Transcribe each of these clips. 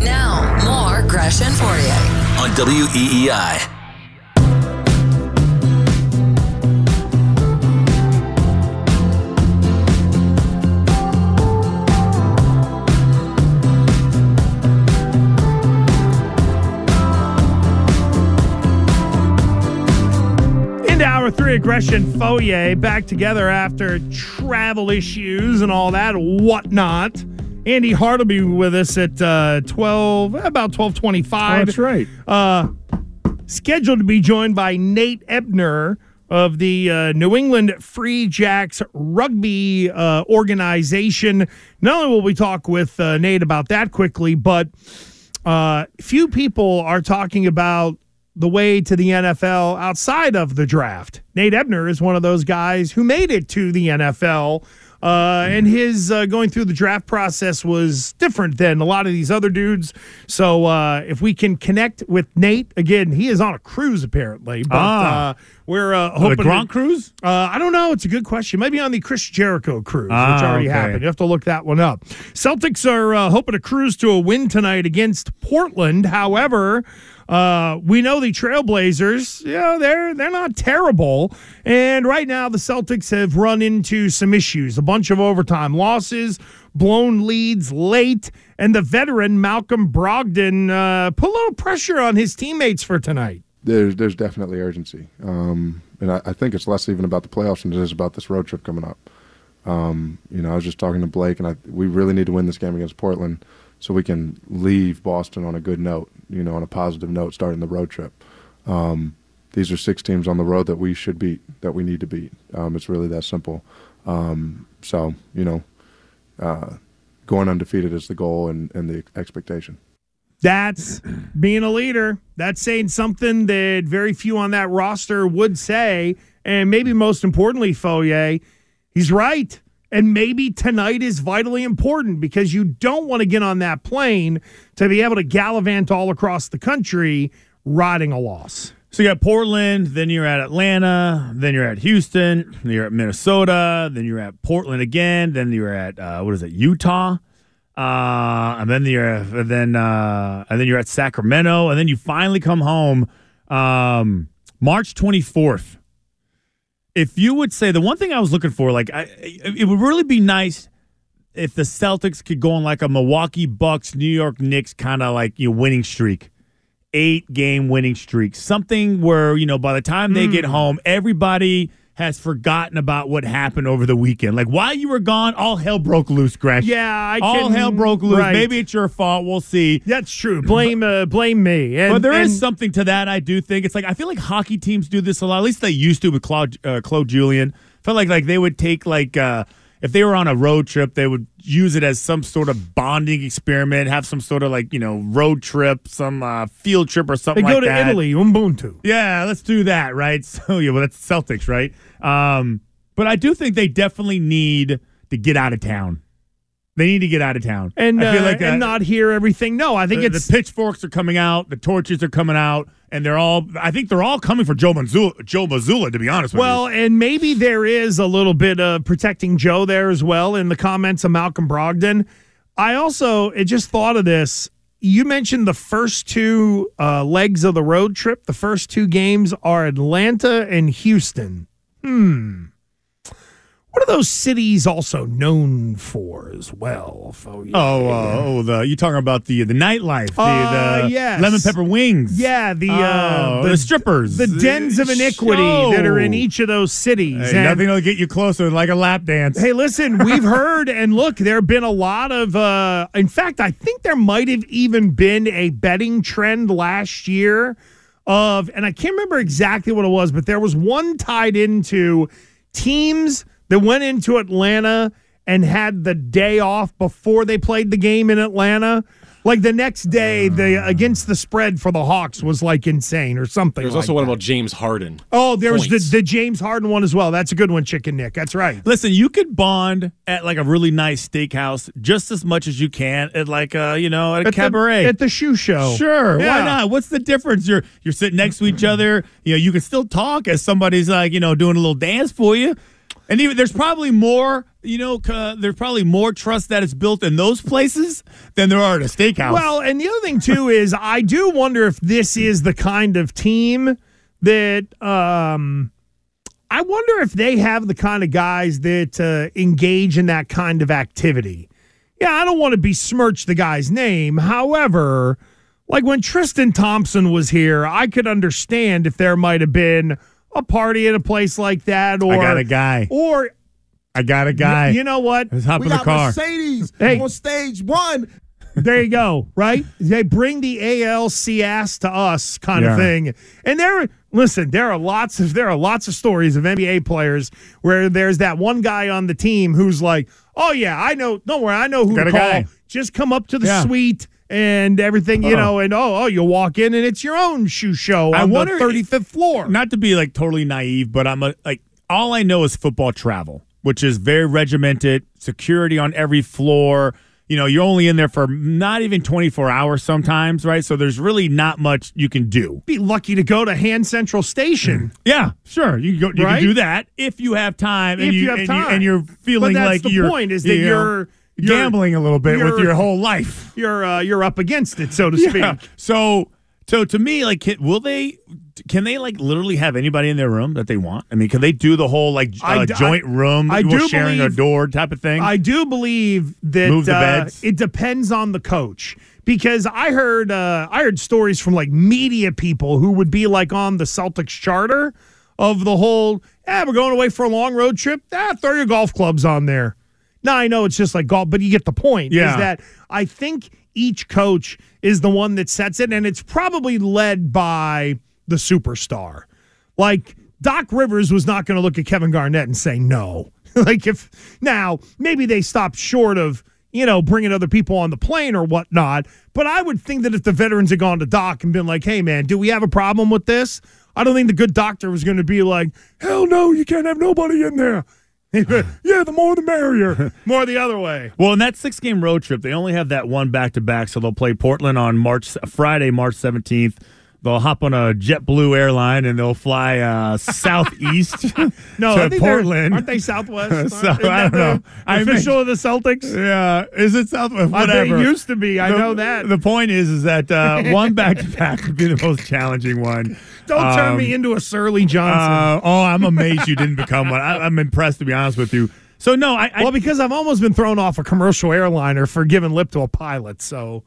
Now, more Gresh and Fauria on WEEI. Into hour three aggression Fauria back together after travel issues and all that whatnot. Andy Hart will be with us at uh, twelve, about twelve twenty-five. Oh, that's right. Uh, scheduled to be joined by Nate Ebner of the uh, New England Free Jacks rugby uh, organization. Not only will we talk with uh, Nate about that quickly, but uh, few people are talking about the way to the NFL outside of the draft. Nate Ebner is one of those guys who made it to the NFL. Uh, and his uh, going through the draft process was different than a lot of these other dudes. So uh, if we can connect with Nate again, he is on a cruise apparently. But Ah. uh, we're uh, The hoping Gronk to- cruise? Uh, I don't know. It's a good question. Maybe on the Chris Jericho cruise, Ah, which already okay. happened. You have to look that one up. Celtics are uh, hoping to cruise to a win tonight against Portland. However, uh, we know the Trailblazers. You know, they're they're not terrible. And right now, the Celtics have run into some issues. A bunch of overtime losses, blown leads late, and the veteran Malcolm Brogdon uh, put a little pressure on his teammates for tonight. there's there's definitely urgency, um, and I, I think it's less even about the playoffs than it is about this road trip coming up. Um, you know, I was just talking to Blake, and I, we really need to win this game against Portland so we can leave Boston on a good note. You know, on a positive note, starting the road trip. Um, these are six teams on the road that we should beat, that we need to beat. Um, it's really that simple. Um, so you know, uh, going undefeated is the goal and, and the expectation. That's being a leader. That's saying something that very few on that roster would say. And maybe most importantly, Foyer, he's right. And maybe tonight is vitally important because you don't want to get on that plane to be able to gallivant all across the country riding a loss. So you got Portland, then you're at Atlanta, then you're at Houston, then you're at Minnesota, then you're at Portland again, then you're at uh, what is it, Utah, uh, and then you're and then uh, and then you're at Sacramento, and then you finally come home um, March 24th. If you would say the one thing I was looking for, like I, it would really be nice if the Celtics could go on like a Milwaukee Bucks, New York Knicks kind of like you know, winning streak eight game winning streak. Something where, you know, by the time they Hmm. get home, everybody has forgotten about what happened over the weekend. Like while you were gone, all hell broke loose, Gresh. Yeah, I all can- hell broke loose. right. Maybe it's your fault. We'll see. That's true. Blame uh, blame me. And, but there is and- something to that. I do think it's like I feel like hockey teams do this a lot. At least they used to with Claude uh, Claude Julien. I felt like like they would take like uh, if they were on a road trip, they would use it as some sort of bonding experiment. Have some sort of like you know road trip, some uh, field trip or something they go like to that. Italy, Ubuntu. Yeah, let's do that, right? So yeah, well that's Celtics, right? Um, but I do think they definitely need to get out of town. They need to get out of town, And, I feel uh, like and uh, not hear everything. No, I think the, it's the pitchforks are coming out, the torches are coming out, and they're all. I think they're all coming for Joe Mazzulla. Joe Mazzulla, to be honest with you. Well, and maybe there is a little bit of protecting Joe there as well in the comments of Malcolm Brogdon. I also it just thought of this. You mentioned the first two uh, legs of the road trip. The first two games are Atlanta and Houston. Hmm. What are those cities also known for as well? Oh, yeah. Oh, uh, oh, the you talking about the the nightlife, the, Uh, the yes. lemon pepper wings, yeah, the uh, Oh, the strippers. the dens of iniquity that are in each of those cities. Hey, And- nothing will get you closer like a lap dance. Hey, listen, we've heard and look, there have been a lot of uh in fact, I think there might have even been a betting trend last year of and I can't remember exactly what it was, but there was one tied into teams that went into Atlanta and had the day off before they played the game in Atlanta. Like the next day, the mm. against the spread for the Hawks was like insane or something. There's like also one about James Harden. Oh, there was the, the James Harden one as well. That's a good one, Chicken Nick. That's right. Listen, you could bond at like a really nice steakhouse just as much as you can at like a you know at a At the- cabaret. at the shoe show. Sure, Yeah. why not? What's the difference? You're you're sitting next to each other. You know, you can still talk as somebody's like you know doing a little dance for you. And even there's probably more, you know, there's probably more trust that is built in those places than there are at a steakhouse. Well, and the other thing too is I do wonder if this is the kind of team that um I wonder if they have the kind of guys that uh, engage in that kind of activity. Yeah, I don't want to besmirch the guy's name. However, like when Tristan Thompson was here, I could understand if there might have been a party at a place like that or I got a guy. or I got a guy. you know what? Let's hop We in the got car. Mercedes Hey. on stage one. There you go, right? They bring the ALCS to us kind Yeah. of thing. And there listen, there are lots of there are lots of stories of NBA players where there's that one guy on the team who's like, "Oh yeah, I know, don't worry, I know who Got to a call. guy. Just come up to the Yeah. suite and everything, you Oh. know, and oh, oh, you walk in and it's your own shoe show I on wonder- the 35th floor." Not to be like totally naive, but I'm a, like all I know is football travel, which is very regimented, security on every floor. You know, you're only in there for not even 24 hours sometimes, right? So there's really not much you can do. Be lucky to go to Hand Central Station. Mm-hmm. Yeah, sure. You can go, you Right? can do that if you have time and If you, you have and, time. and you're feeling But that's like the point, is that you're- you're- gambling a little bit with your whole life. You're uh, you're up against it, so to speak. Yeah. So so to me, like, can, will they? Can they like literally have anybody in their room that they want? I mean, can they do the whole like uh, d- joint room, I we're do sharing a believe- door type of thing? I do believe that Move the uh, beds? it depends on the coach because I heard uh, I heard stories from like media people who would be like on the Celtics charter of the whole. Yeah, we're going away for a long road trip. Ah, throw your golf clubs on there. Now I know it's just like golf, but you get the point. Yeah. Is that I think each coach is the one that sets it, and it's probably led by the superstar. Like Doc Rivers was not going to look at Kevin Garnett and say no. like if now maybe they stopped short of you know bringing other people on the plane or whatnot, but I would think that if the veterans had gone to Doc and been like, "Hey man, do we have a problem with this?" I don't think the good doctor was going to be like, "Hell no, you can't have nobody in there." yeah, the more the merrier. More the other way. well, in that six game road trip, they only have that one back to back, so they'll play Portland on March Friday, March seventeenth. They'll hop on a JetBlue airline and they'll fly uh, southeast No, to Portland. aren't they Southwest? So, Isn't I don't know. the I official of the Celtics. Yeah, is it Southwest? I Whatever. think it used to be. I The- know that. The point is, is that uh, one back to back would be the most challenging one. Don't turn Um, me into a Surly Johnson. Uh, oh, I'm amazed you didn't become one. I, I'm impressed, to be honest with you. So no, I, I well, because I've almost been thrown off a commercial airliner for giving lip to a pilot. So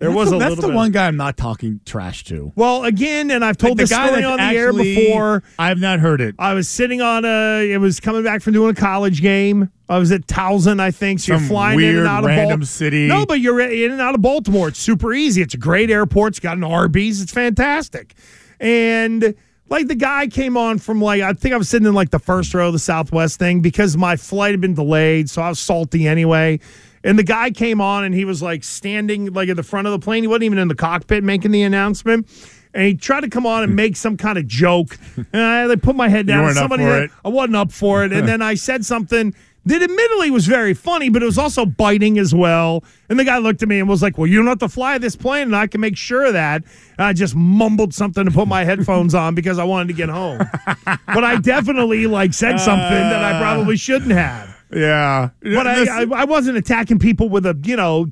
there that's was the, a that's little the bit. one guy I'm not talking trash to. Well, again, and I've told Like, this story on the air before. I have not heard it. I was sitting on a. It was coming back from doing a college game. I was at Towson, I think. So Some you're flying in and out of random Bal- city. No, but you're in and out of Baltimore. It's super easy. It's a great airport. It's got an Arby's. It's fantastic. And like the guy came on from like I think I was sitting in like the first row of the Southwest thing because my flight had been delayed, so I was salty anyway. And the guy came on and he was like standing like at the front of the plane. He wasn't even in the cockpit making the announcement. And he tried to come on and hmm. make some kind of joke. And I like, put my head down. up Somebody for had- it. I wasn't up for it. And then I said something that admittedly was very funny, but it was also biting as well. And the guy looked at me and was like, Well, you don't have to fly this plane, and I can make sure of that. And I just mumbled something to put my headphones on because I wanted to get home. but I definitely like said something that I uh. probably shouldn't have. Yeah, But I, I, I wasn't attacking people with a, you know,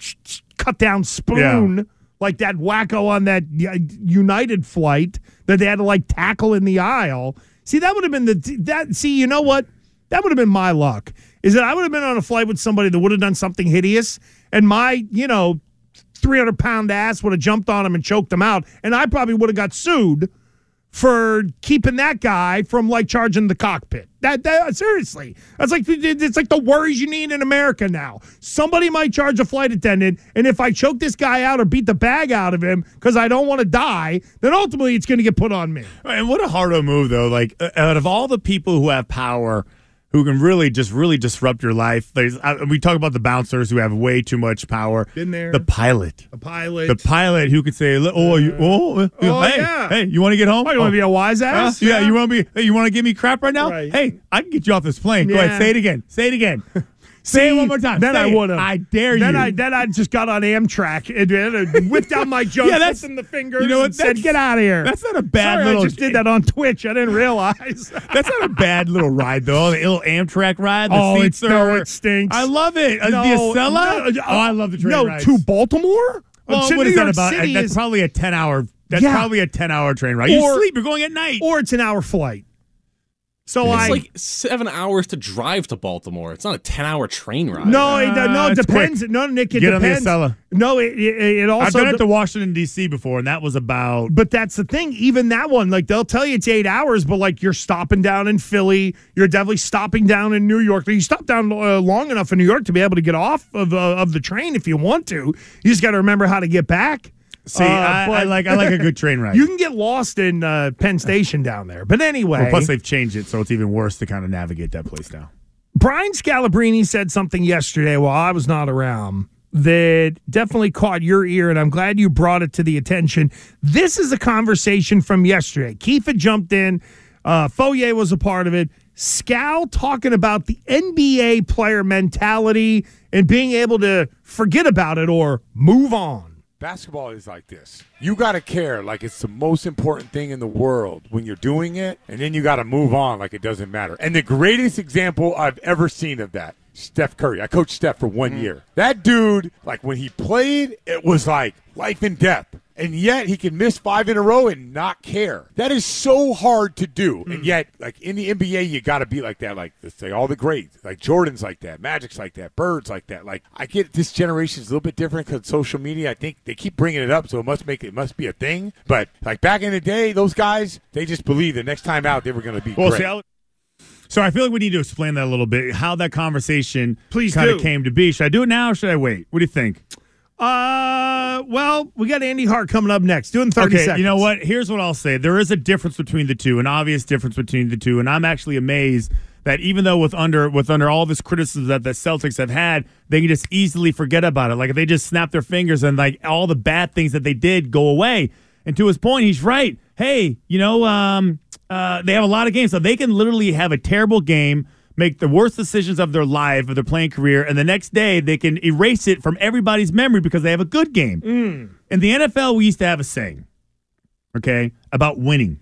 cut down spoon like that wacko on that United flight that they had to like tackle in the aisle. See, that would have been the that. See, you know what? That would have been my luck. Is that I would have been on a flight with somebody that would have done something hideous, and my, you know, 300 pound ass would have jumped on him and choked him out, and I probably would have got sued for keeping that guy from like charging the cockpit. That, that seriously, that's like it's like the worries you need in America now. Somebody might charge a flight attendant, and if I choke this guy out or beat the bag out of him because I don't want to die, then ultimately it's going to get put on me. And what a hardo move, though. Like uh, out of all the people who have power who can really just really disrupt your life. There's, uh, we talk about the bouncers who have way too much power. Been there. The pilot. A pilot. The pilot who could say, "Oh, you, oh, uh, Oh, hey, yeah. hey, you want to get home? Oh, you want to be a wise Huh? ass? Yeah, you want to be? Hey, you want to give me crap right now? Right. Hey, I can get you off this plane. Go ahead, say it again. Say it again. say it one more time. Then Say I would have. I dare you. then you. I then I just got on Amtrak and, and whipped out my junk, Yeah, that's- in the fingers, you know what, said, "Get out of here." that's not a bad Sorry, little- I just did that on Twitch. I didn't realize. That's not a bad little ride though. The little Amtrak ride. The Oh, it's- no, it stinks. I love it. Uh, No, the Acela. no, oh, I love the train No, rides. to Baltimore. Well, to what New is that about? City That's is- probably a ten hour. That's Yeah. probably a ten hour train ride. You sleep. You're going at night. or it's an hour flight. So It's I like seven hours to drive to Baltimore. It's not a ten-hour train ride. no, it, Uh, no, it it's depends. No, Nick, it Get on the depends. Acela. No, it it, it also. I've done it de- to Washington D.C. before, and that was about. But that's the thing. Even that one, like they'll tell you it's eight hours, but like you're stopping down in Philly, you're definitely stopping down in New York. You stop down uh, long enough in New York to be able to get off of uh, of the train if you want to. You just got to remember how to get back. See, Uh, I, I like I like a good train ride. You can get lost in uh, Penn Station down there. But anyway, Well, plus they've changed it, so it's even worse to kind of navigate that place now. Brian Scalabrine said something yesterday while I was not around that definitely caught your ear, and I'm glad you brought it to the attention. This is a conversation from yesterday. Keith had jumped in, uh, Foyer was a part of it. Scal talking about the NBA player mentality and being able to forget about it or move on. Basketball is like this. You got to care like it's the most important thing in the world when you're doing it, and then you got to move on like it doesn't matter. And the greatest example I've ever seen of that, Steph Curry. I coached Steph for one mm-hmm. year. That dude, like when he played, it was like life and death. And yet he can miss five in a row and not care. That is so hard to do. And hmm. yet, like in the NBA, you got to be like that. Like let's say all the greats, like Jordan's like that, Magic's like that, Bird's like that. Like I get this generation's a little bit different because social media. I think they keep bringing it up, so it must make it must be a thing. But like back in the day, those guys they just believed the next time out they were going to be Well, great. see, so I feel like we need to explain that a little bit. How that conversation Please kind of came to be. Should I do it now or should I wait? What do you think? Uh, well, we got Andy Hart coming up next, doing 30 okay, seconds. you know what? Here's what I'll say. There is a difference between the two, an obvious difference between the two, and I'm actually amazed that even though with under with under all this criticism that the Celtics have had, they can just easily forget about it. Like if they just snap their fingers and like all the bad things that they did go away. And to his point, he's right. Hey, you know, um, uh, they have a lot of games, so they can literally have a terrible game, make the worst decisions of their life of their playing career, and the next day they can erase it from everybody's memory because they have a good game. In the NFL, we used to have a saying, okay, about winning.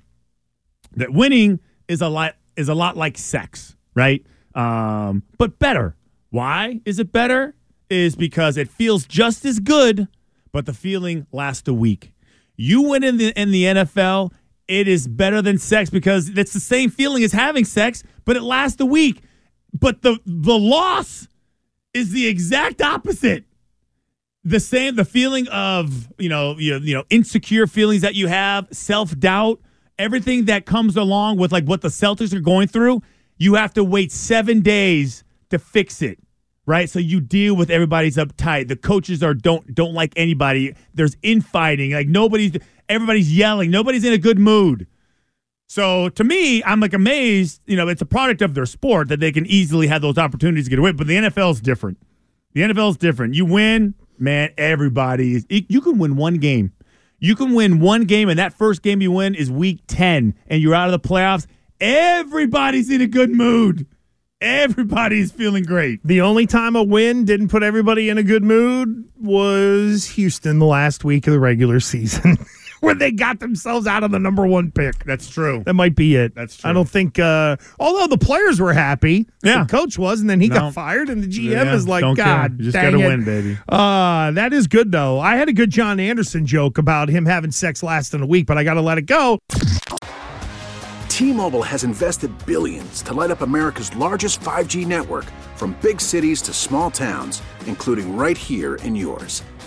That winning is a lot is a lot like sex, right? Um, but better. Why is it better? Is because it feels just as good, but the feeling lasts a week. You win in the in the NFL, it is better than sex because it's the same feeling as having sex, but it lasts a week. But the the loss is the exact opposite. The same the feeling of you know you you know insecure feelings that you have self-doubt everything that comes along with like what the celtics are going through you have to wait seven days to fix it right? So you deal with everybody's uptight. The coaches are don't don't like anybody. There's infighting. Like nobody's everybody's yelling nobody's in a good mood so to me, I'm like amazed. You know, it's a product of their sport that they can easily have those opportunities to get away. But the NFL is different. The NFL is different. You win, man. Everybody is. You can win one game. You can win one game, and that first game you win is Week Ten, and you're out of the playoffs. Everybody's in a good mood. Everybody's feeling great. The only time a win didn't put everybody in a good mood was Houston the last week of the regular season, where they got themselves out of the number one pick. That's true. That might be it. That's true. I don't think, uh, although the players were happy, Yeah. the coach was, and then he No. got fired, and the GM Yeah, is like, don't. God, You just dang gotta it." win, baby. Uh, that is good though. I had a good John Anderson joke about him having sex last in a week, but I got to let it go. T-Mobile has invested billions to light up America's largest 5G network from big cities to small towns, including right here in yours.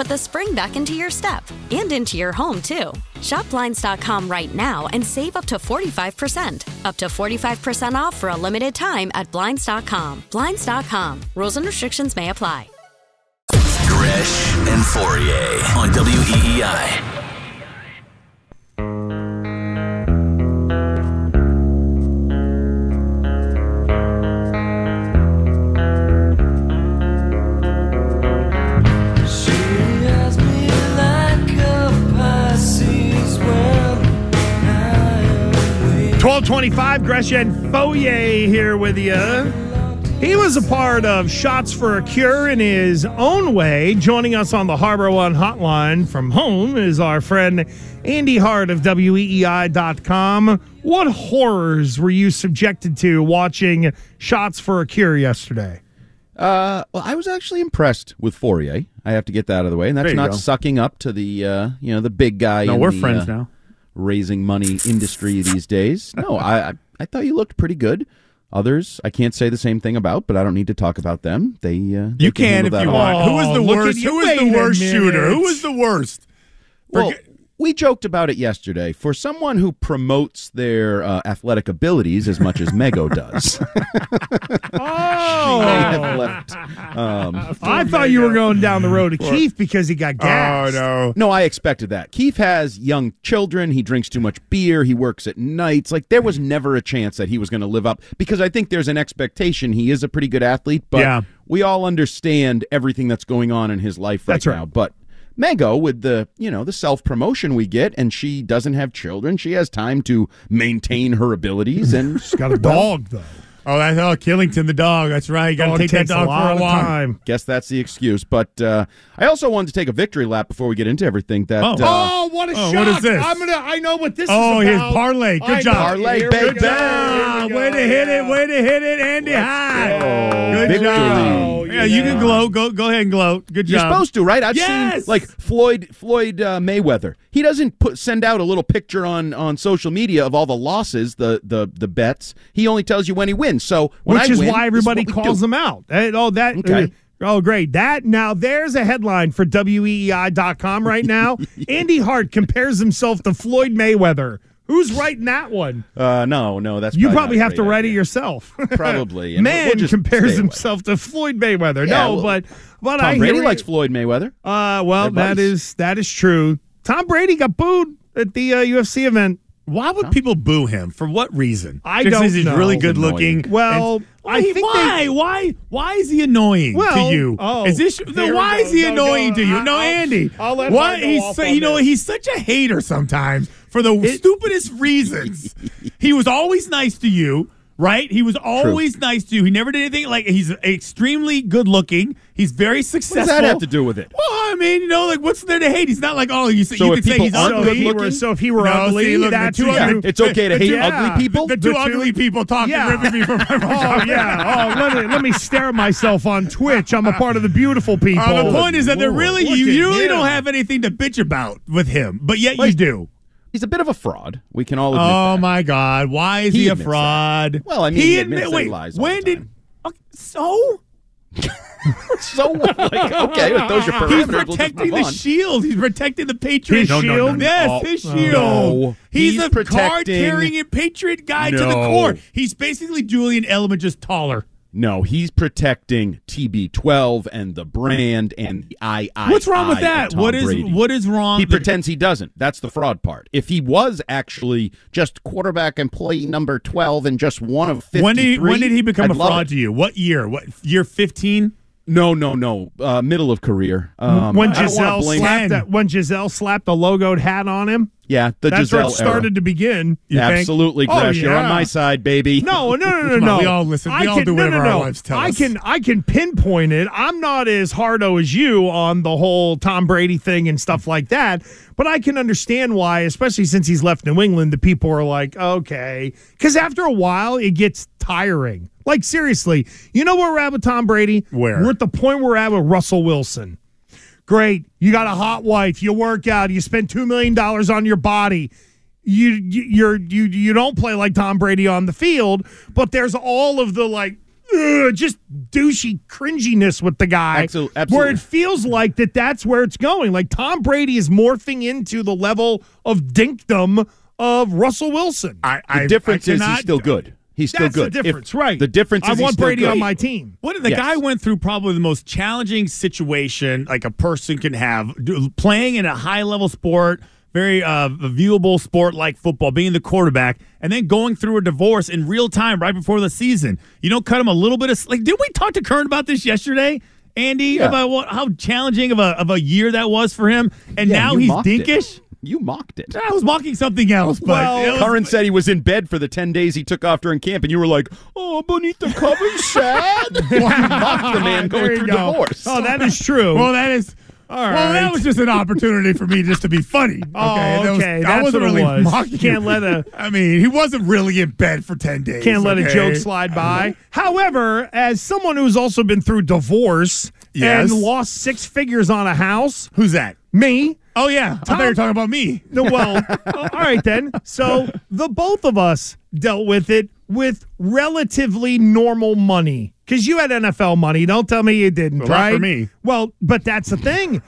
put the spring back into your step and into your home, too. Shop Blinds.com right now and save up to 45%. Up to 45% off for a limited time at Blinds.com. Blinds.com. Rules and restrictions may apply. Gresh and Fauria on WEEI. Twelve twenty-five. Gresham Foyer here with you. He was a part of Shots for a Cure in his own way. Joining us on the HarborOne hotline from home is our friend Andy Hart of WEEI.com. What horrors were you subjected to watching Shots for a Cure yesterday? Uh, well, I was actually impressed with Fauria. I have to get that out of the way, and that's not go. sucking up to the uh, you know the big guy. No, in we're the, friends uh, now. Raising money industry these days. No, I, I I thought you looked pretty good. Others, I can't say the same thing about, but I don't need to talk about them. They uh, they You can if you want. all. Who was the look worst? you. Who was the worst shooter? minute. Who was the worst? Well, Forget- we joked about it yesterday. For someone who promotes their uh, athletic abilities as much as Mego does, Oh, have left. Um, I thought you were going down the road to Keith because he got oh no! No, I expected that. Keith has young children. He drinks too much beer. He works at nights. Like there was never a chance that he was going to live up because I think there's an expectation. He is a pretty good athlete, but Yeah. we all understand everything that's going on in his life right That's right. now. But Mego, with the you know the self promotion we get, and she doesn't have children. She has time to maintain her abilities, and She's got a dog though. Oh, that's oh Killington the dog. That's right. You got to take that dog a for a of walk. time. guess that's the excuse. But uh, I also wanted to take a victory lap before we get into everything. That Oh. uh, Oh, what a Oh, shock! what is this? I'm gonna. I know what this Oh, is his about. parlay. Good I job. Parlay, Here we baby. go. Ah, Here way go. to hit it! Way to hit it, Andy High. Oh, Good victory. job. Yeah, you can Yeah. gloat. Go, go ahead and gloat. Good job. You're supposed to, right? I've Yes! seen like Floyd Floyd uh, Mayweather. He doesn't put send out a little picture on on social media of all the losses, the the the bets. He only tells you when he wins. So when Which I is win, why everybody calls do. them out. Oh, that. Okay. uh, oh, great. That now there's a headline for WEEI.com right now. Andy Hart compares himself to Floyd Mayweather. Who's writing that one? Uh, no, no, that's You probably probably not a have to write it yourself. Probably. and Man we'll compares himself to Floyd Mayweather. Yeah, no, well, but but Tom I Brady likes it. Floyd Mayweather. Uh, well, that is that is true. Tom Brady got booed at the uh, UFC event. Why would people boo him? For what reason? I Just don't because he's know. really good looking. Well, And- I why? think why? they- why? Why is he annoying Well, to you? oh, is this? No, why is he No, annoying no, to you? I- no, I'll- Andy. I'll let why Hart go he's off so, you know this. he's such a hater sometimes for the stupidest reasons. he was always nice to you. Right, he was always nice to you. He never did anything like he's extremely good looking. He's very successful. What does that have to do with it? Well, I mean, you know, like what's there to hate? He's not like oh, you, say So you if could say he's ugly. good looking- so if he were No, ugly, see, look, the that's you- It's okay to hate two- ugly people? The two The two- ugly people talking, Yeah. ripping me from my Oh yeah. Oh, let me let me stare at myself on Twitch. I'm a part of the beautiful people. Uh, the point is that they're really you, really him. don't have anything to bitch about with him, but yet you do. He's a bit of a fraud. We can all admit Oh that. my God! Why is He he, a admits that. fraud? Well, I mean, he admits that he wait, lies when the did? Okay, so So like, okay, if those are he's parameters, we'll just protecting move the on. shield. He's protecting the Patriot His No, no, no, shield. no. Yes, Oh, his no. shield. He's, He's a protecting- card-carrying a Patriot guy to the No. core. He's basically Julian Edelman, just taller. No, he's protecting TB12 and the brand and the II. What's wrong with that? What is Brady. what is wrong? He The- pretends he doesn't. That's the fraud part. If he was actually just quarterback employee number 12 and just one of 53, when did he, when did he become I'd a fraud to you? What year? What year? Fifteen. No, no, no. Uh, middle of career. Um, when I Gisele slapped that, when Gisele slapped a logoed hat on him. Yeah, the That's where it started era. to begin. you think? Absolutely, Oh, Gresh. You're on my side, baby. No, no, no, no, no. we all listen. We I all can, do no, whatever no, our no. wives tell I us. can, I can pinpoint it. I'm not as hardo as you on the whole Tom Brady thing and stuff like that, but I can understand why, especially since he's left New England, the people are like, okay, because after a while it gets tiring. Like seriously, you know where we're at with Tom Brady? Where? we're at the point where we're at with Russell Wilson. Great. You got a hot wife. You work out. You spend $2 million on your body. You, you you're you you don't play like Tom Brady on the field, but there's all of the like ugh, just douchey cringiness with the guy, Absol- where it feels like that that's where it's going. Like Tom Brady is morphing into the level of dinkdom of Russell Wilson. I, The I, difference I is he's still good. He's still that's good. the If- difference, right? The difference I is he's want still Brady good. on my team. What the Yes. guy went through probably the most challenging situation like a person can have playing in a high level sport, very uh, viewable sport like football, being the quarterback, and then going through a divorce in real time right before the season. You don't cut him a little bit of like. Did we talk to Curran about this yesterday? Andy, Yeah. about what how challenging of a of a year that was for him, and Yeah, now he's dinkish. it. You mocked it. I was mocking something else, but Well, was- Curran said he was in bed for the 10 days he took off during camp, and you were like, oh, beneath the covers, sad. you mocked the man going through go. divorce. Oh, that is true. Well, that is. All Well, that was just an opportunity for me just to be funny. Okay, Oh, That was- okay, I wasn't what it really was. mocking. Can't let a- I mean, he wasn't really in bed for ten days. Can't let a joke slide by. However, as someone who's also been through divorce Yes. and lost six figures on a house, Who's that? me. Oh yeah, I thought you were talking about me. No, well, all right then. So the both of us dealt with it with relatively normal money because you had NFL money. Don't tell me you didn't, Well, not right? for me. Well, but that's the thing.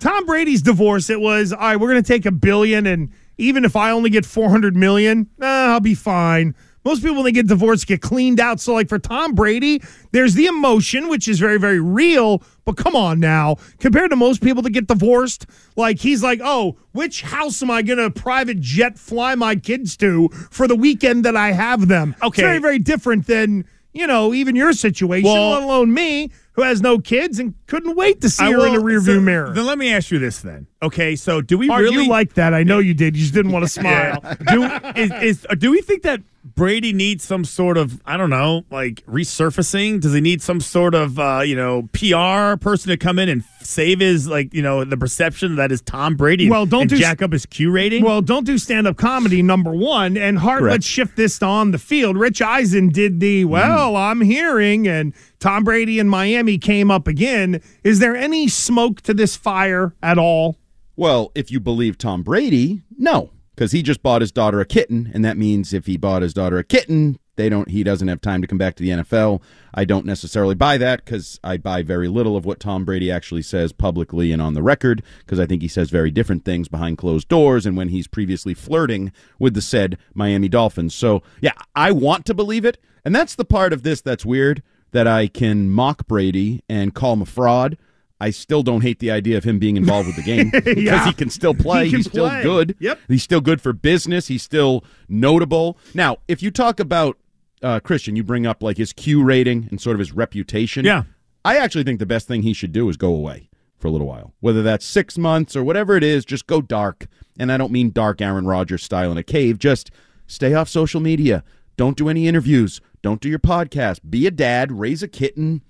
Tom Brady's divorce. It was all right. We're going to take a billion, and even if I only get four hundred million, eh, I'll be fine. Most people, when they get divorced, get cleaned out. So, like for Tom Brady, there's the emotion, which is very, very real. But come on now, compared to most people that get divorced, like he's like, oh, which house am I going to private jet fly my kids to for the weekend that I have them? Okay. It's very, very different than, you know, even your situation, Well- let alone me, who has no kids and couldn't wait to see I her in the rearview so, mirror. Then let me ask you this then. Okay, so do we Are really you like that? I know you did. You just didn't want to smile. do is, is do we think that Brady needs some sort of I don't know like resurfacing? Does he need some sort of uh, you know PR person to come in and save his like you know the perception that is Tom Brady? Well, don't and do- jack up his Q rating. Well, don't do stand up comedy, number one. And Hart, Correct. let's shift this on the field. Rich Eisen did the, well, I'm hearing, and Tom Brady in Miami came up again. Is there any smoke to this fire at all? Well, if you believe Tom Brady, no, because he just bought his daughter a kitten, and that means if he bought his daughter a kitten, they don't. He doesn't have time to come back to the NFL. I don't necessarily buy that because I buy very little of what Tom Brady actually says publicly and on the record because I think he says very different things behind closed doors and when he's previously flirting with the said Miami Dolphins. So yeah, I want to believe it, and that's the part of this that's weird that I can mock Brady and call him a fraud. I still don't hate the idea of him being involved with the game because Yeah. he can still play. He can He's still good. Yep. He's still good for business. He's still notable. Now, if you talk about uh, Christian, you bring up like his Q rating and sort of his reputation. Yeah. I actually think the best thing he should do is go away for a little while. Whether that's six months or whatever it is, just go dark. And I don't mean dark Aaron Rodgers style in a cave. Just stay off social media. Don't do any interviews. Don't do your podcast. Be a dad. Raise a kitten.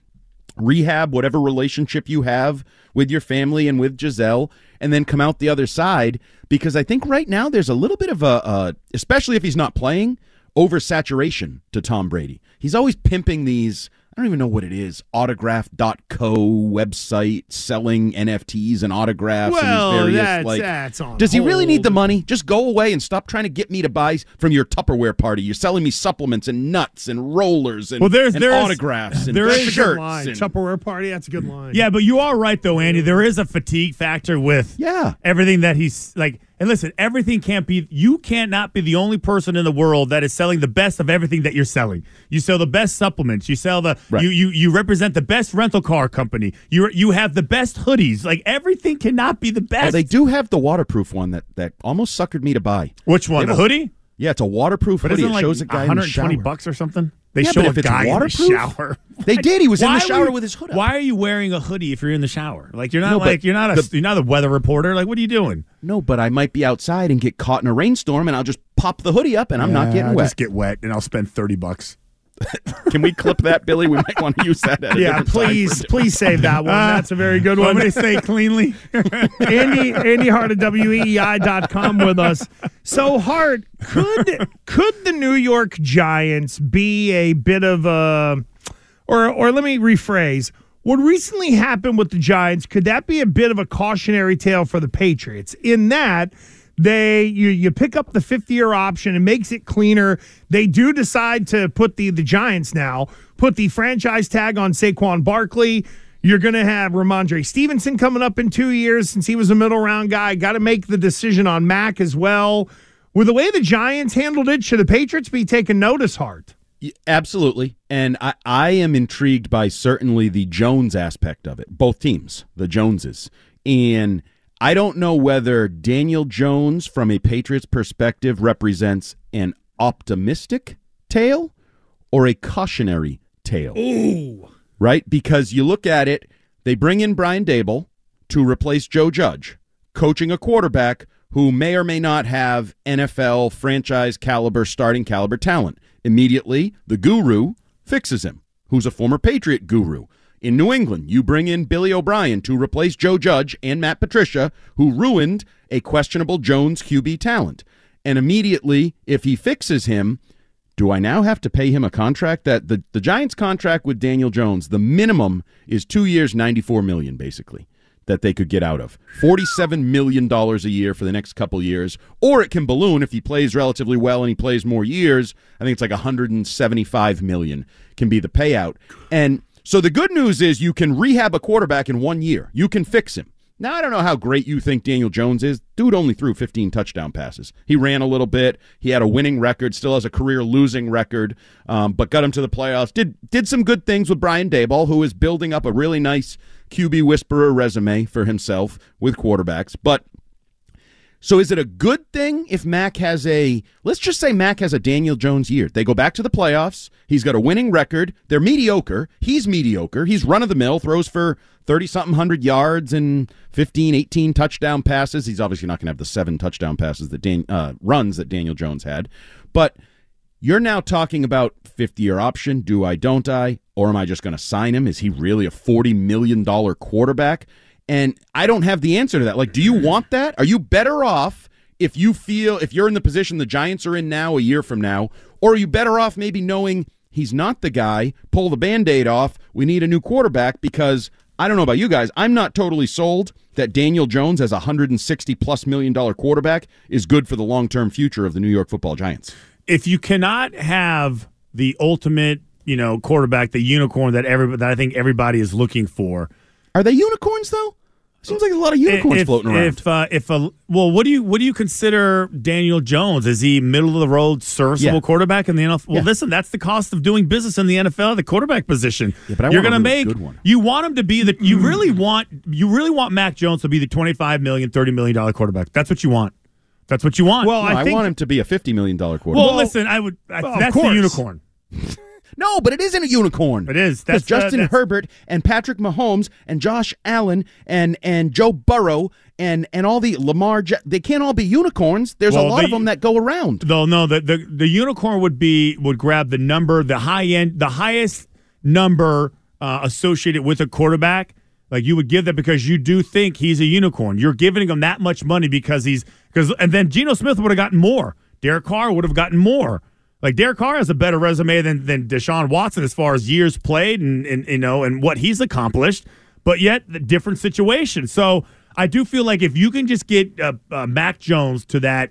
rehab whatever relationship you have with your family and with Gisele, and then come out the other side. Because I think right now there's a little bit of a, especially if he's not playing, oversaturation to Tom Brady. He's always pimping these. I don't even know what it is. Autograph.co website selling NFTs and autographs Well, and various that's- like. that's on does he really need the money? Just go away and stop trying to get me to buy from your Tupperware party. You're selling me supplements and nuts and rollers and, Well, there's- and there is- autographs and there is- That's a shirts. line. and- Tupperware party. That's a good line. Yeah, but you are right though, Andy. There is a fatigue factor with yeah everything that he's like. And listen, everything can't be. You can't not be the only person in the world that is selling the best of everything that you're selling. You sell the best supplements. You sell the. Right. You you you represent the best rental car company. You you have the best hoodies. Like everything cannot be the best. Oh, they do have the waterproof one that that almost suckered me to buy. Which one? They The hoodie? Yeah, it's a waterproof But hoodie. isn't It like shows a guy in the 120 shower. bucks or something. They Yeah, show a guy in the shower. They did. He was in the shower you- with his hood up. Why are you wearing a hoodie if you're in the shower? Like you're not No, like you're not a the- you're not a weather reporter. Like what are you doing? No, but I might be outside and get caught in a rainstorm, and I'll just pop the hoodie up, and I'm not Yeah, getting I'll wet. Just get wet, and I'll spend thirty bucks. Can we clip that, Billy? We might want to use that. At a Yeah, different time please, please save that one. That's a very good one. Somebody say cleanly. Andy Andy Hart at WEEI.com with us. So Hart, could could the New York Giants be a bit of a or or let me rephrase. What recently happened with the Giants, could that be a bit of a cautionary tale for the Patriots? In that they you you pick up the fifth year option and makes it cleaner. They do decide to put the the Giants now put the franchise tag on Saquon Barkley. You're going to have Rhamondre Stevenson coming up in two years since he was a middle round guy. Got to make the decision on Mac as well. With the way the Giants handled it, should the Patriots be taking notice, Hart? Absolutely. And I, I am intrigued by certainly the Jones aspect of it, both teams, the Joneses. And I don't know whether Daniel Jones, from a Patriots perspective, represents an optimistic tale or a cautionary tale. Ooh. Right? Because you look at it, they bring in Brian Daboll to replace Joe Judge, coaching a quarterback who may or may not have NFL franchise caliber, starting caliber talent. Immediately, the guru fixes him, who's a former Patriot guru. In New England, you bring in Billy O'Brien to replace Joe Judge and Matt Patricia, who ruined a questionable Jones QB talent. And immediately, if he fixes him, do I now have to pay him a contract that the, the Giants contract with Daniel Jones, the minimum is two years, 94 million, basically, that they could get out of. $47 million a year for the next couple years. Or it can balloon if he plays relatively well and he plays more years. I think it's like 175 million can be the payout. And so the good news is you can rehab a quarterback in one year. You can fix him. Now, I don't know how great you think Daniel Jones is. Dude only threw 15 touchdown passes. He ran a little bit. He had a winning record, still has a career losing record, um, but got him to the playoffs. Did did some good things with Brian Daboll, who is building up a really nice QB whisperer resume for himself with quarterbacks. But so is it a good thing if Mac has a let's just say Mac has a Daniel Jones year. They go back to the playoffs. He's got a winning record. They're mediocre. He's mediocre. He's run of the mill, throws for 30 something hundred yards and 15, 18 touchdown passes. He's obviously not going to have the seven touchdown passes that Dan, uh, runs that Daniel Jones had. But you're now talking about 50 year option. Do I, don't I? Or am I just going to sign him? Is he really a $40 million quarterback? And I don't have the answer to that. Like, do you want that? Are you better off if you feel, if you're in the position the Giants are in now, a year from now? Or are you better off maybe knowing he's not the guy, pull the band aid off, we need a new quarterback? Because I don't know about you guys, I'm not totally sold that Daniel Jones as a 160 plus million dollar quarterback is good for the long term future of the New York football Giants. if you cannot have the ultimate, you know, quarterback, the unicorn that every that I think everybody is looking for. Are they unicorns though? Seems like a lot of unicorns if, floating around. If uh, if a well, what do you what do you consider Daniel Jones? Is he middle of the road serviceable Yeah. quarterback in the NFL? Well, Yeah. listen, that's the cost of doing business in the NFL, the quarterback position. Yeah, but I You're gonna really make you want him to be the you really want you really want Mac Jones to be the 25 million, 30 million dollar quarterback. That's what you want. That's what you want. Well, No, I I, want him to be a fifty million dollar quarterback. well, listen, I would. I, Well, that's the unicorn. no, but it isn't a unicorn. It is. That's uh, Justin that's- Herbert and Patrick Mahomes and Josh Allen and and Joe Burrow and and all the Lamar, they can't all be unicorns. There's Well, a lot they- of them that go around. Though no, the, the the unicorn would be would grab the number, the high end, the highest number uh, associated with a quarterback, like you would give that because you do think he's a unicorn. You're giving him that much money because he's because and then Geno Smith would have gotten more. Derek Carr would have gotten more. Like Derek Carr has a better resume than than Deshaun Watson as far as years played and, and you know and what he's accomplished, but yet the different situation. So I do feel like if you can just get uh, uh, Mac Jones to that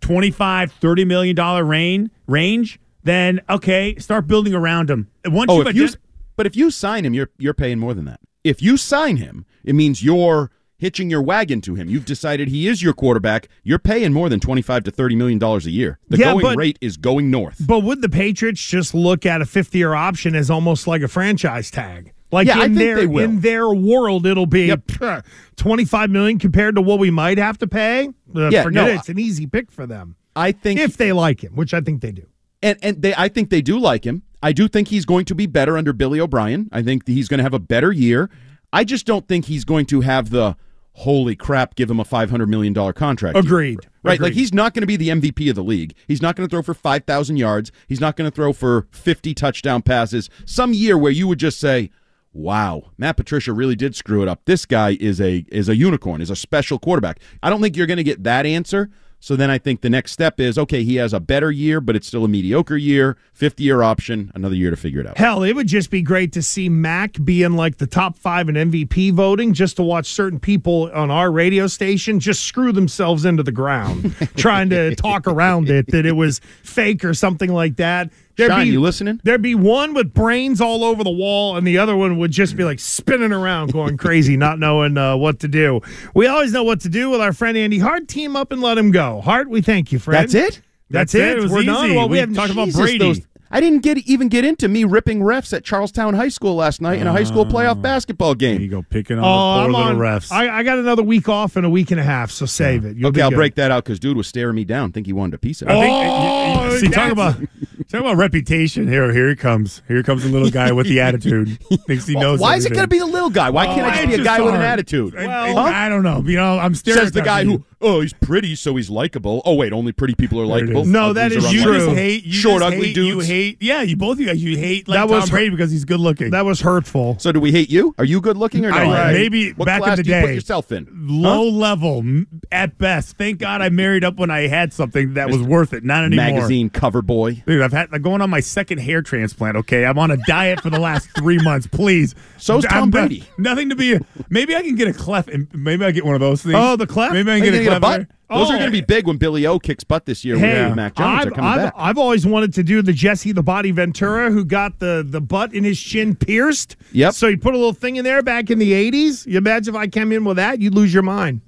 25 30 million dollar range range, then okay, start building around him. Once Oh, you've if you, but if you sign him, you're you're paying more than that. If you sign him, it means you're hitching your wagon to him. You've decided he is your quarterback. You're paying more than twenty five to thirty million dollars a year. The Yeah, going but- rate is going north. But would the Patriots just look at a fifth year option as almost like a franchise tag? Like Yeah, I in think their in their world, it'll be twenty five million compared to what we might have to pay. Uh, Yeah, forget no, it. It's an easy pick for them I think if they like him, which I think they do. and and they I think they do like him. I do think he's going to be better under Billy O'Brien. I think he's going to have a better year. I just don't think he's going to have the holy crap give him a 500 million dollar contract. year. Agreed. Right, like he's not going to be the MVP of the league. He's not going to throw for 5,000 yards. He's not going to throw for 50 touchdown passes. Some year where you would just say, "Wow, Matt Patricia really did screw it up. This guy is a is a unicorn, is a special quarterback." I don't think you're going to get that answer. So then I think the next step is okay, he has a better year, but it's still a mediocre year, fifth year option, another year to figure it out. Hell, it would just be great to see Mac be in like the top five in MVP voting just to watch certain people on our radio station just screw themselves into the ground trying to talk around it that it was fake or something like that. Sean, you listening? There'd be one with brains all over the wall, and the other one would just be like spinning around, going crazy, not knowing uh, what to do. We always know what to do with our friend Andy Hart. Team up and let him go. Hart, we thank you, friend. That's it? That's, That's it. it. It was We're done. easy. Well, we, We have talked about Jesus, Brady. those- I didn't get even get into me ripping refs at Charlestown High School last night in a high school playoff basketball game. There you go, picking on Oh, the I'm poor on. little refs. I, I got another week off in a week and a half, so save it. You'll okay, I'll good. break that out because dude was staring me down. Think he wanted a piece of it. I think, Oh, you- you- see, talk about talk about reputation. Here, here he comes. Here comes the little guy with the attitude. Thinks he knows. Why is it going to be the little guy? Why can't I just it's be a just guy with an attitude? I, Well- I, I don't know. You know, I'm staring. Says the guy who, oh, he's pretty, so he's likable. Oh, wait, only pretty people are likable. No, that Uglies is you true. just hate you short, just ugly hate, dudes. You hate. Yeah, you both of you guys. You hate like That Tom was- Brady because he's good looking. That was hurtful. So do we hate you? Are you good looking or no? I- maybe what back in class the do you put day. yourself in? Low level m- at best. Thank God I married up when I had something that was worth it. Not anymore. Magazine cover boy. Dude, I've had like, going on my second hair transplant. Okay, I'm on a diet for the last three months. Please, So's Tom I'm not- Brady. nothing to be. Maybe I can get a clef, and maybe I get one of those things. Oh, the clef? Maybe I can get a get a clef. butt? Those Oh. are going to be big when Billy O kicks butt this year Hey, with Mac Jones. I've, are coming I've, back. I've always wanted to do the Jesse the Body Ventura who got the, the butt in his chin pierced. Yep. So he put a little thing in there back in the 80s. You imagine if I came in with that, you'd lose your mind.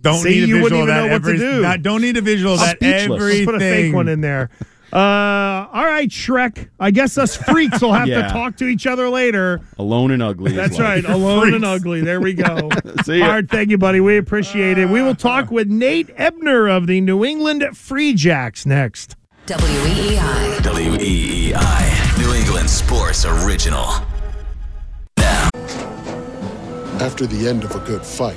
Don't See, need a you visual wouldn't of even that. know what to do. Not, don't need a visual of I'm that. speechless. Everything. Let's put a fake one in there. Uh, all right, Shrek. I guess us freaks will have Yeah. to talk to each other later. Alone and ugly. is That's life. right. Alone and ugly. There we go. See ya. All right, thank you, buddy. We appreciate it. We will talk with Nate Ebner of the New England Free Jacks next. WEEI. WEEI, E New England Sports Original. After the end of a good fight,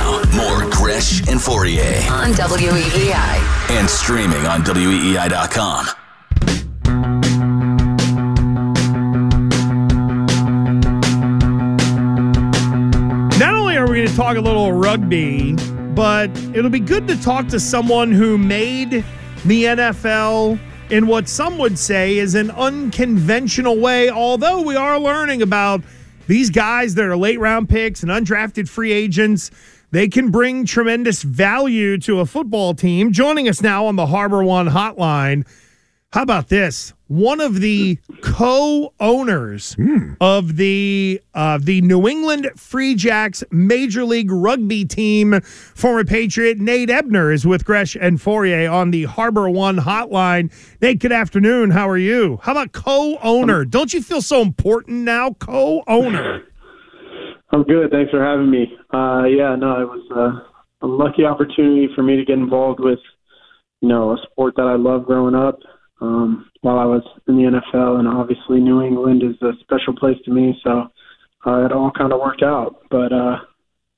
more Gresh and Fauria. On WEEI. And streaming on WEEI.com. Not only are we going to talk a little rugby, but it'll be good to talk to someone who made the NFL in what some would say is an unconventional way, although we are learning about these guys that are late round picks and undrafted free agents, they can bring tremendous value to a football team. Joining us now on the HarborOne hotline. How about this? One of the co-owners of the uh, the New England Free Jacks Major League Rugby team, former Patriot Nate Ebner, is with Gresh and Fauria on the HarborOne hotline. Nate, good afternoon. How are you? How about co-owner? Don't you feel so important now? Co-owner. I'm good. Thanks for having me. Uh, yeah, no, it was uh, a lucky opportunity for me to get involved with, you know, a sport that I love growing up um, while I was in the NFL, and obviously New England is a special place to me, so uh, it all kind of worked out. But uh,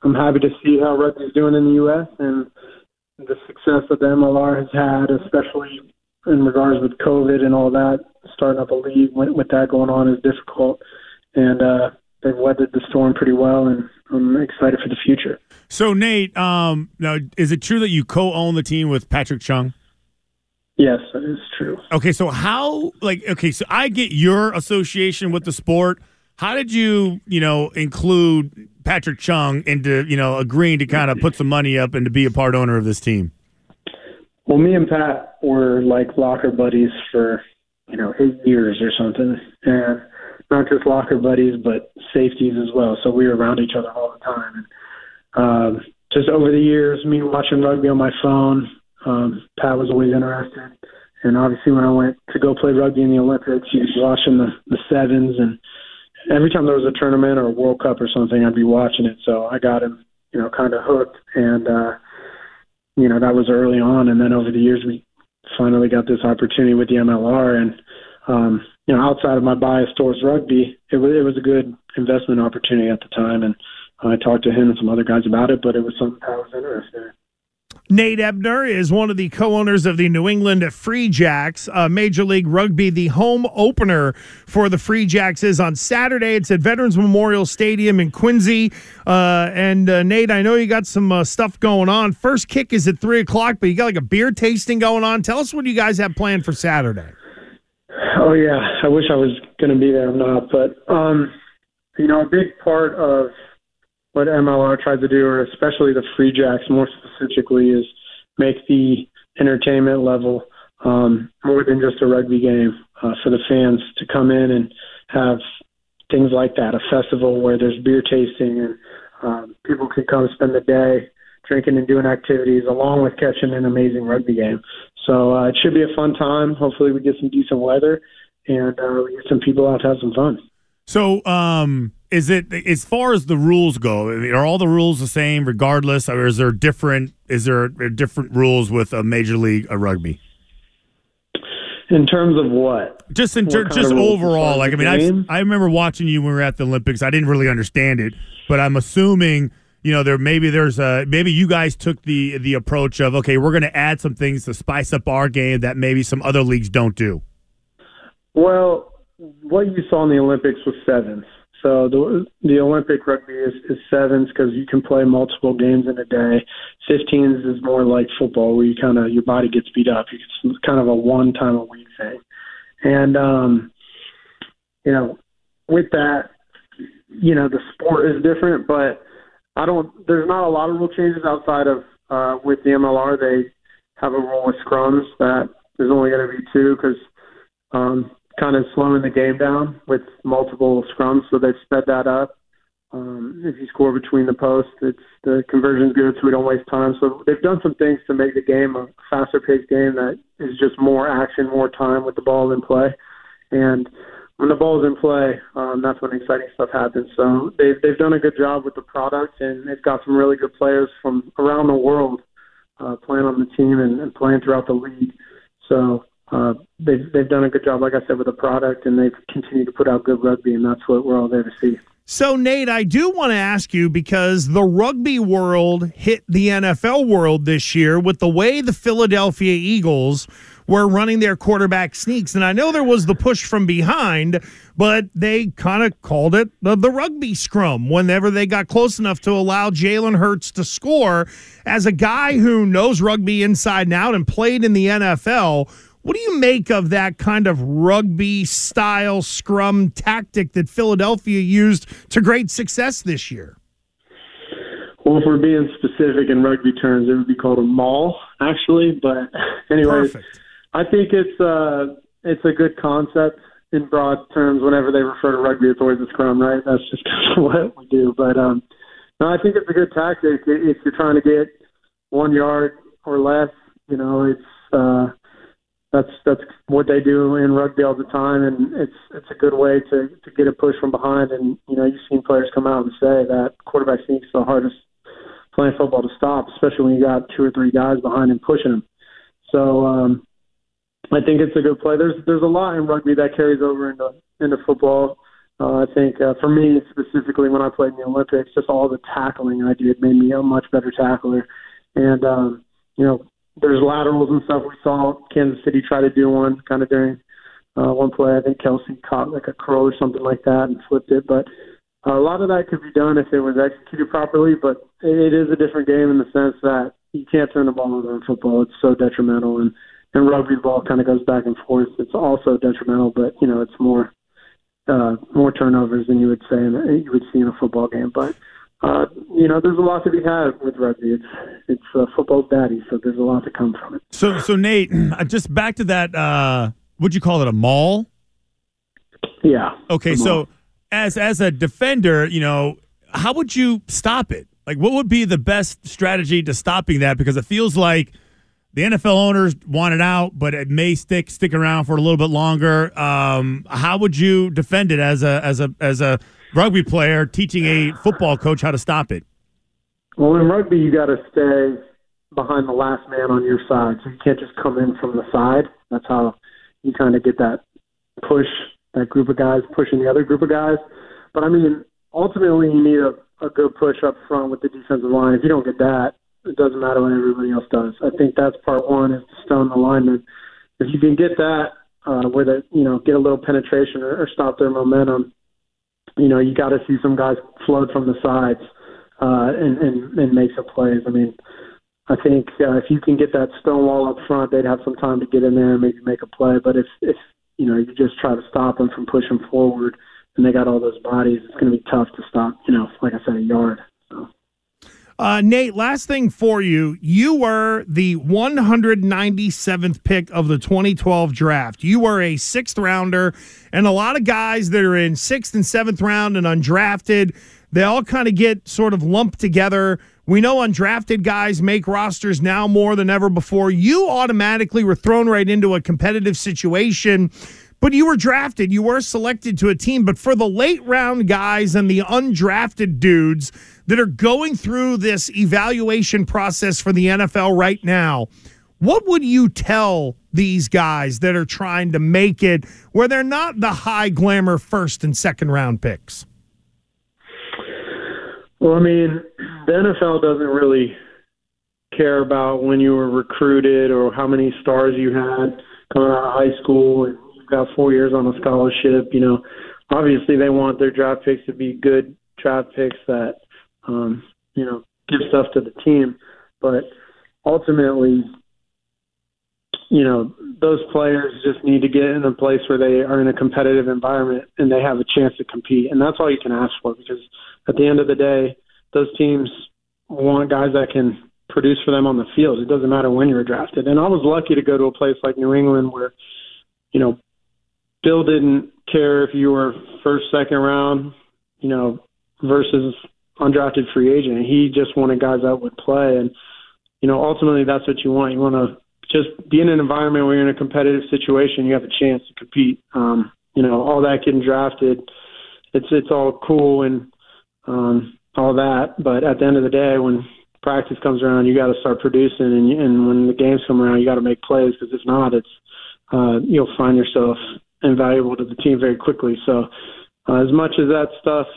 I'm happy to see how rugby's doing in the U.S. and the success that the MLR has had, especially in regards with COVID and all that. Starting up a league with, with that going on is difficult, and uh, they've weathered the storm pretty well, and I'm excited for the future. So Nate, um, now is it true that you co-own the team with Patrick Chung? Yes, that is true. Okay, so how like okay, so I get your association with the sport. How did you, you know, include Patrick Chung into, you know, agreeing to kind of put some money up and to be a part owner of this team? Well, me and Pat were like locker buddies for, you know, eight years or something. And not just locker buddies, but safeties as well. So we were around each other all the time. And um, just over the years, me watching rugby on my phone, um, Pat was always interested. And obviously, when I went to go play rugby in the Olympics, he was watching the, the sevens. And every time there was a tournament or a World Cup or something, I'd be watching it. So I got him, you know, kind of hooked. And, uh, you know, that was early on. And then over the years, we finally got this opportunity with the MLR. And, um, you know, outside of my bias towards rugby, it was, it was a good investment opportunity at the time. And I talked to him and some other guys about it, but it was something I was interested in. Nate Ebner is one of the co-owners of the New England Free Jacks, uh, Major League Rugby. The home opener for the Free Jacks is on Saturday. It's at Veterans Memorial Stadium in Quincy. Uh, and uh, Nate, I know you got some uh, stuff going on. First kick is at three o'clock, but you got like a beer tasting going on. Tell us what you guys have planned for Saturday. Oh yeah, I wish I was going to be there. I'm not, but um, you know, a big part of what MLR tried to do, or especially the Free Jacks more specifically, is make the entertainment level um, more than just a rugby game uh, for the fans to come in and have things like that, a festival where there's beer tasting and um, people can come spend the day drinking and doing activities along with catching an amazing rugby game. So uh, it should be a fun time. Hopefully we get some decent weather and uh, we get some people out to have some fun. So, um, is it as far as the rules go? Are all the rules the same regardless, or is there different? Is there different rules with a major league a rugby? In terms of what? Just in What ter- kind just of rules as overall, like I mean, I? I remember watching you when we were at the Olympics. I didn't really understand it, but I'm assuming you know there maybe there's a maybe you guys took the the approach of okay, we're going to add some things to spice up our game that maybe some other leagues don't do. Well, what you saw in the Olympics was sevens. So the the Olympic rugby is, is sevens because you can play multiple games in a day. Fifteens is more like football where you kind of your body gets beat up. It's kind of a one time a week thing, and um, you know, with that, you know, the sport is different, but I don't. There's not a lot of rule changes outside of uh, with the MLR. They have a rule with scrums that there's only going to be two because um, kind of slowing the game down with multiple scrums, so they've sped that up. Um, if you score between the posts, it's the conversion's good, so we don't waste time. So they've done some things to make the game a faster paced game that is just more action, more time with the ball in play. And when the ball's in play, um, that's when exciting stuff happens. So they've they've done a good job with the product, and they've got some really good players from around the world uh, playing on the team and, and playing throughout the league. So uh, they've they've done a good job, like I said, with the product, and they've continued to put out good rugby, and that's what we're all there to see. So, Nate, I do want to ask you because the rugby world hit the NFL world this year with the way the Philadelphia Eagles were running their quarterback sneaks. And I know there was the push from behind, but they kind of called it the, the rugby scrum whenever they got close enough to allow Jalen Hurts to score. As a guy who knows rugby inside and out and played in the NFL, What do you make of that kind of rugby style scrum tactic that Philadelphia used to great success this year? Well, if we're being specific in rugby terms, it would be called a maul, actually. But anyway, I think it's uh, it's a good concept in broad terms. Whenever they refer to rugby, it's always a scrum, right? That's just kind of what we do. But um, no, I think it's a good tactic if you're trying to get one yard or less. You know, it's uh, that's that's what they do in rugby all the time, and it's it's a good way to to get a push from behind. And you know, you've seen players come out and say that quarterback sneak's the hardest playing football to stop, especially when you got two or three guys behind him pushing him. So um, I think it's a good play. There's there's a lot in rugby that carries over into into football. Uh, I think uh, for me specifically, when I played in the Olympics, just all the tackling I did made me a much better tackler. And um, you know, there's laterals and stuff. We saw Kansas City try to do one kind of during uh, one play. I think Kelce caught like a curl or something like that and flipped it. But a lot of that could be done if it was executed properly. But it, it is a different game in the sense that you can't turn the ball over in football. It's so detrimental. And and rugby ball kind of goes back and forth. It's also detrimental, but you know it's more uh, more turnovers than you would say in, you would see in a football game. But uh, you know, there's a lot to be had with rugby. It's it's uh, football's daddy, so there's a lot to come from it. So, so Nate, just back to that. Uh, would you call it a maul? Yeah. Okay, so as as a defender, you know, how would you stop it? Like, what would be the best strategy to stopping that? Because it feels like the NFL owners want it out, but it may stick stick around for a little bit longer. Um, how would you defend it as a as a as a rugby player teaching a football coach how to stop it? Well, in rugby, you got to stay behind the last man on your side, so you can't just come in from the side. That's how you kind of get that push, that group of guys pushing the other group of guys. But I mean, ultimately, you need a, a good push up front with the defensive line. If you don't get that, it doesn't matter what everybody else does. I think that's part one is to stone the lineman. If you can get that, uh, where they, you know, get a little penetration or, or stop their momentum, you know, you got to see some guys float from the sides uh, and, and and make some plays. I mean, I think uh, if you can get that stone wall up front, they'd have some time to get in there and maybe make a play. But if if you know you just try to stop them from pushing forward, and they got all those bodies, it's going to be tough to stop. You know, like I said, a yard. So. Uh, Nate, last thing for you. You were the 197th pick of the 2012 draft. You were a sixth rounder, and a lot of guys that are in sixth and seventh round and undrafted, they all kind of get sort of lumped together. We know undrafted guys make rosters now more than ever before. You automatically were thrown right into a competitive situation but you were drafted, you were selected to a team. But for the late round guys and the undrafted dudes that are going through this evaluation process for the NFL right now, what would you tell these guys that are trying to make it where they're not the high glamour first and second round picks? Well, I mean, the NFL doesn't really care about when you were recruited or how many stars you had coming out of high school and got four years on a scholarship. You know, obviously they want their draft picks to be good draft picks that, um, you know, give stuff to the team. But ultimately, you know, those players just need to get in a place where they are in a competitive environment and they have a chance to compete. And that's all you can ask for because at the end of the day, those teams want guys that can produce for them on the field. It doesn't matter when you're drafted. And I was lucky to go to a place like New England where, you know, Bill didn't care if you were first, second round, you know, versus undrafted free agent. He just wanted guys that would play, and you know, ultimately that's what you want. You want to just be in an environment where you're in a competitive situation. You have a chance to compete. Um, you know, all that getting drafted, it's it's all cool and um, all that, but at the end of the day, when practice comes around, you got to start producing, and, and when the games come around, you got to make plays because if not, it's uh, you'll find yourself invaluable to the team very quickly. So, uh, as much as that stuff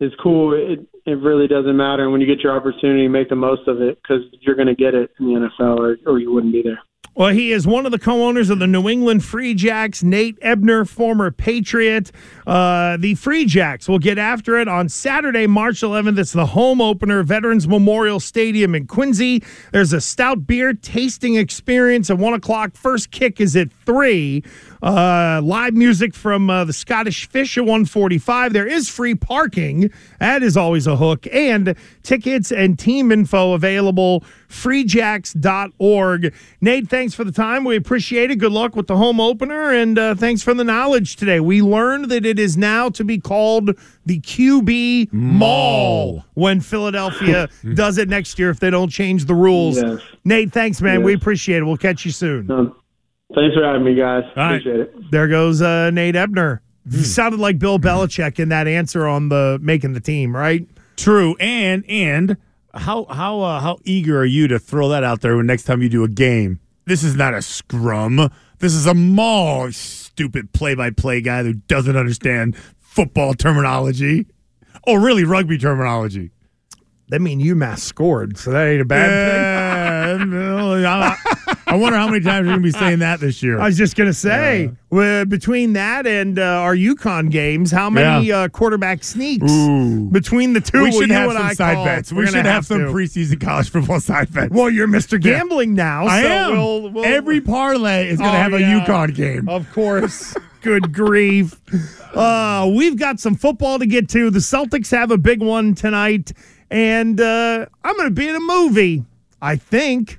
is cool, it it really doesn't matter. And when you get your opportunity, make the most of it because you're going to get it in the NFL, or or you wouldn't be there. Well, he is one of the co-owners of the New England Free Jacks. Nate Ebner, former Patriot. Uh, the Free Jacks will get after it on Saturday, March 11th. It's the home opener, Veterans Memorial Stadium in Quincy. There's a stout beer tasting experience at one o'clock. First kick is at three. Uh, live music from uh, the Scottish Fish at 145. There is free parking. That is always a hook. And tickets and team info available freejacks.org. Nate, thanks for the time. We appreciate it. Good luck with the home opener. And uh, thanks for the knowledge today. We learned that it is now to be called the QB Maul when Philadelphia does it next year if they don't change the rules. Yes. Nate, thanks, man. Yes. We appreciate it. We'll catch you soon. Um, thanks for having me, guys. Appreciate it. There goes uh, Nate Ebner. Sounded like Bill Belichick in that answer on the making the team, right? True, and and how how uh, how eager are you to throw that out there when next time you do a game? This is not a scrum. This is a maul. Stupid play-by-play guy who doesn't understand football terminology, or really rugby terminology. That mean UMass scored, so that ain't a bad thing. I, wonder how many times you're gonna be saying that this year. I was just gonna say, well, between that and uh, our UConn games, how many Yeah. uh, quarterback sneaks Ooh. between the two? we will should you have and some I side call? bets. We're We gonna should have, some to. preseason college football side bets. Well, you're Mr. Yeah. Gambling now. I so am. We'll, we'll, Every parlay is going to Oh, have a. UConn game. Of course. Good grief. Uh, we've got some football to get to. The Celtics have a big one tonight, and uh, I'm going to be in a movie. I think.